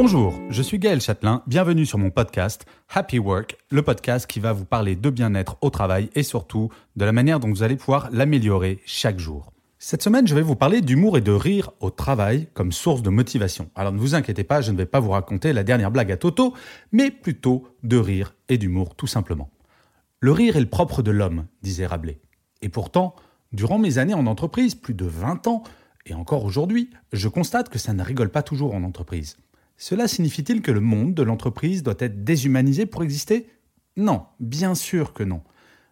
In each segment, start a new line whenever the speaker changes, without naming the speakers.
Bonjour, je suis Gaël Châtelain, bienvenue sur mon podcast Happy Work, le podcast qui va vous parler de bien-être au travail et surtout de la manière dont vous allez pouvoir l'améliorer chaque jour. Cette semaine, je vais vous parler d'humour et de rire au travail comme source de motivation. Alors ne vous inquiétez pas, je ne vais pas vous raconter la dernière blague à Toto, mais plutôt de rire et d'humour tout simplement. Le rire est le propre de l'homme, disait Rabelais. Et pourtant, durant mes années en entreprise, plus de 20 ans, et encore aujourd'hui, je constate que ça ne rigole pas toujours en entreprise. Cela signifie-t-il que le monde de l'entreprise doit être déshumanisé pour exister? Non, bien sûr que non.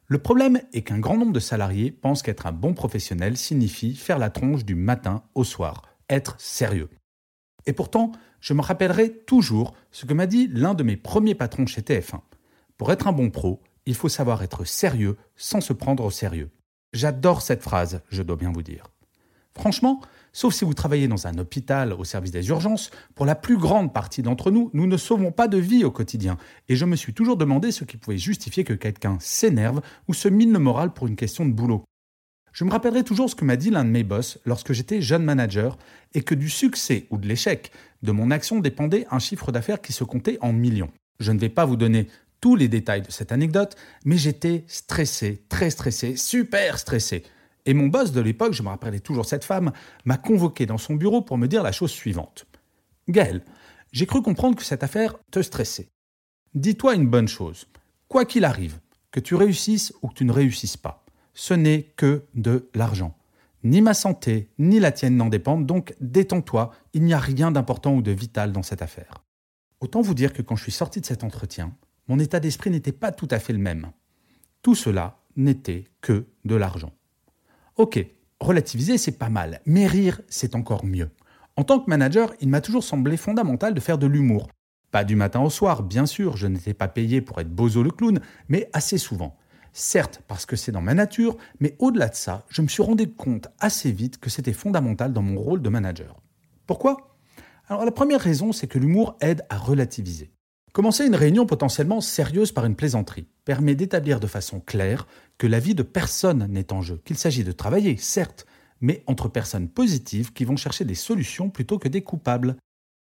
Le problème est qu'un grand nombre de salariés pensent qu'être un bon professionnel signifie faire la tronche du matin au soir, être sérieux. Et pourtant, je me rappellerai toujours ce que m'a dit l'un de mes premiers patrons chez TF1. Pour être un bon pro, il faut savoir être sérieux sans se prendre au sérieux. J'adore cette phrase, je dois bien vous dire. Franchement, sauf si vous travaillez dans un hôpital au service des urgences, pour la plus grande partie d'entre nous, nous ne sauvons pas de vie au quotidien. Et je me suis toujours demandé ce qui pouvait justifier que quelqu'un s'énerve ou se mine le moral pour une question de boulot. Je me rappellerai toujours ce que m'a dit l'un de mes boss lorsque j'étais jeune manager et que du succès ou de l'échec de mon action dépendait un chiffre d'affaires qui se comptait en millions. Je ne vais pas vous donner tous les détails de cette anecdote, mais j'étais stressé, très stressé, super stressé. Et mon boss de l'époque, je me rappellerai toujours cette femme, m'a convoqué dans son bureau pour me dire la chose suivante. Gaël, j'ai cru comprendre que cette affaire te stressait. Dis-toi une bonne chose. Quoi qu'il arrive, que tu réussisses ou que tu ne réussisses pas, ce n'est que de l'argent. Ni ma santé, ni la tienne n'en dépendent, donc détends-toi, il n'y a rien d'important ou de vital dans cette affaire. Autant vous dire que quand je suis sorti de cet entretien, mon état d'esprit n'était pas tout à fait le même. Tout cela n'était que de l'argent. Ok, relativiser, c'est pas mal, mais rire, c'est encore mieux. En tant que manager, il m'a toujours semblé fondamental de faire de l'humour. Pas du matin au soir, bien sûr, je n'étais pas payé pour être bozo le clown, mais assez souvent. Certes, parce que c'est dans ma nature, mais au-delà de ça, je me suis rendu compte assez vite que c'était fondamental dans mon rôle de manager. Pourquoi? Alors la première raison, c'est que l'humour aide à relativiser. Commencer une réunion potentiellement sérieuse par une plaisanterie permet d'établir de façon claire que la vie de personne n'est en jeu, qu'il s'agit de travailler, certes, mais entre personnes positives qui vont chercher des solutions plutôt que des coupables.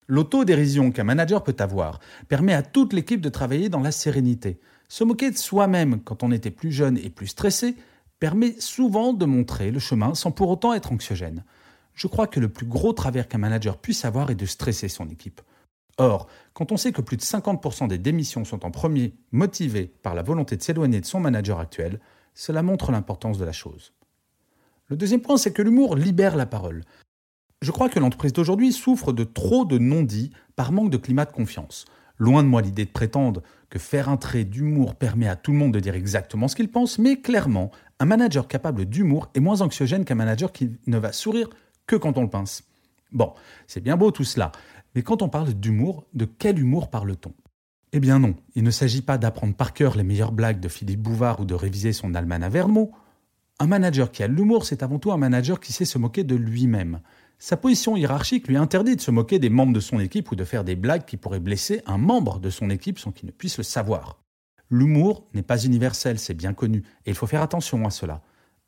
L'autodérision qu'un manager peut avoir permet à toute l'équipe de travailler dans la sérénité. Se moquer de soi-même quand on était plus jeune et plus stressé permet souvent de montrer le chemin sans pour autant être anxiogène. Je crois que le plus gros travers qu'un manager puisse avoir est de stresser son équipe. Or, quand on sait que plus de 50% des démissions sont en premier motivées par la volonté de s'éloigner de son manager actuel, cela montre l'importance de la chose. Le deuxième point, c'est que l'humour libère la parole. Je crois que l'entreprise d'aujourd'hui souffre de trop de non-dits par manque de climat de confiance. Loin de moi l'idée de prétendre que faire un trait d'humour permet à tout le monde de dire exactement ce qu'il pense, mais clairement, un manager capable d'humour est moins anxiogène qu'un manager qui ne va sourire que quand on le pince. Bon, c'est bien beau tout cela, mais quand on parle d'humour, de quel humour parle-t-on? Eh bien non, il ne s'agit pas d'apprendre par cœur les meilleures blagues de Philippe Bouvard ou de réviser son à Vermo. Un manager qui a l'humour, c'est avant tout un manager qui sait se moquer de lui-même. Sa position hiérarchique lui interdit de se moquer des membres de son équipe ou de faire des blagues qui pourraient blesser un membre de son équipe sans qu'il ne puisse le savoir. L'humour n'est pas universel, c'est bien connu, et il faut faire attention à cela.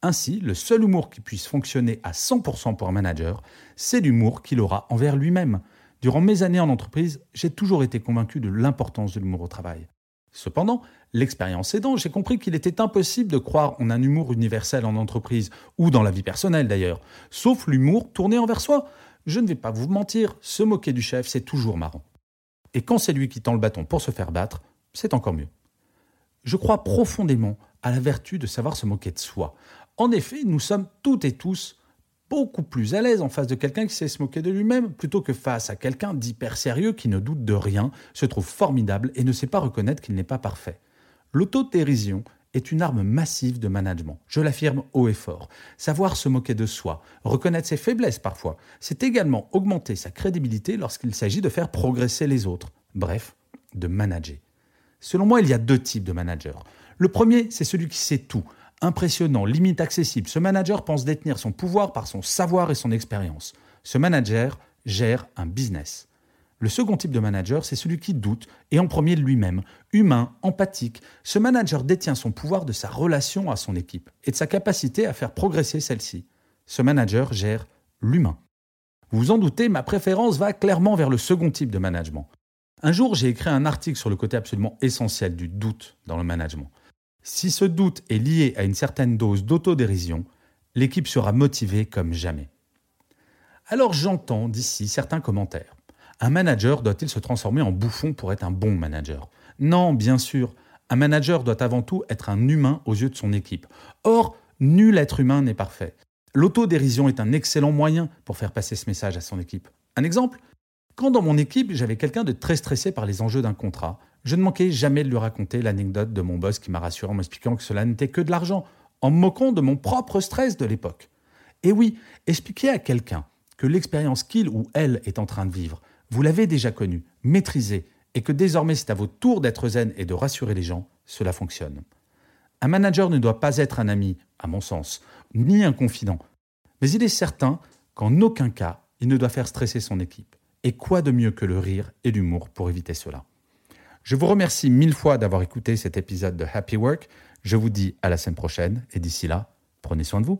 Ainsi, le seul humour qui puisse fonctionner à 100% pour un manager, c'est l'humour qu'il aura envers lui-même. Durant mes années en entreprise, j'ai toujours été convaincu de l'importance de l'humour au travail. Cependant, l'expérience aidant, j'ai compris qu'il était impossible de croire en un humour universel en entreprise, ou dans la vie personnelle d'ailleurs, sauf l'humour tourné envers soi. Je ne vais pas vous mentir, se moquer du chef, c'est toujours marrant. Et quand c'est lui qui tend le bâton pour se faire battre, c'est encore mieux. Je crois profondément à la vertu de savoir se moquer de soi. En effet, nous sommes toutes et tous beaucoup plus à l'aise en face de quelqu'un qui sait se moquer de lui-même plutôt que face à quelqu'un d'hyper sérieux qui ne doute de rien, se trouve formidable et ne sait pas reconnaître qu'il n'est pas parfait. L'autodérision est une arme massive de management. Je l'affirme haut et fort. Savoir se moquer de soi, reconnaître ses faiblesses parfois, c'est également augmenter sa crédibilité lorsqu'il s'agit de faire progresser les autres. Bref, de manager. Selon moi, il y a deux types de managers. Le premier, c'est celui qui sait tout. Impressionnant, limite accessible. Ce manager pense détenir son pouvoir par son savoir et son expérience. Ce manager gère un business. Le second type de manager, c'est celui qui doute, et en premier lui-même, humain, empathique. Ce manager détient son pouvoir de sa relation à son équipe et de sa capacité à faire progresser celle-ci. Ce manager gère l'humain. Vous vous en doutez, ma préférence va clairement vers le second type de management. Un jour, j'ai écrit un article sur le côté absolument essentiel du doute dans le management. Si ce doute est lié à une certaine dose d'autodérision, l'équipe sera motivée comme jamais. Alors j'entends d'ici certains commentaires. Un manager doit-il se transformer en bouffon pour être un bon manager? Non, bien sûr. Un manager doit avant tout être un humain aux yeux de son équipe. Or, nul être humain n'est parfait. L'autodérision est un excellent moyen pour faire passer ce message à son équipe. Un exemple? Quand dans mon équipe, j'avais quelqu'un de très stressé par les enjeux d'un contrat, je ne manquais jamais de lui raconter l'anecdote de mon boss qui m'a rassuré en m'expliquant que cela n'était que de l'argent, en me moquant de mon propre stress de l'époque. Et oui, expliquer à quelqu'un que l'expérience qu'il ou elle est en train de vivre vous l'avez déjà connu, maîtrisé, et que désormais c'est à votre tour d'être zen et de rassurer les gens, cela fonctionne. Un manager ne doit pas être un ami, à mon sens, ni un confident, mais il est certain qu'en aucun cas il ne doit faire stresser son équipe. Et quoi de mieux que le rire et l'humour pour éviter cela? Je vous remercie mille fois d'avoir écouté cet épisode de Happy Work. Je vous dis à la semaine prochaine et d'ici là, prenez soin de vous.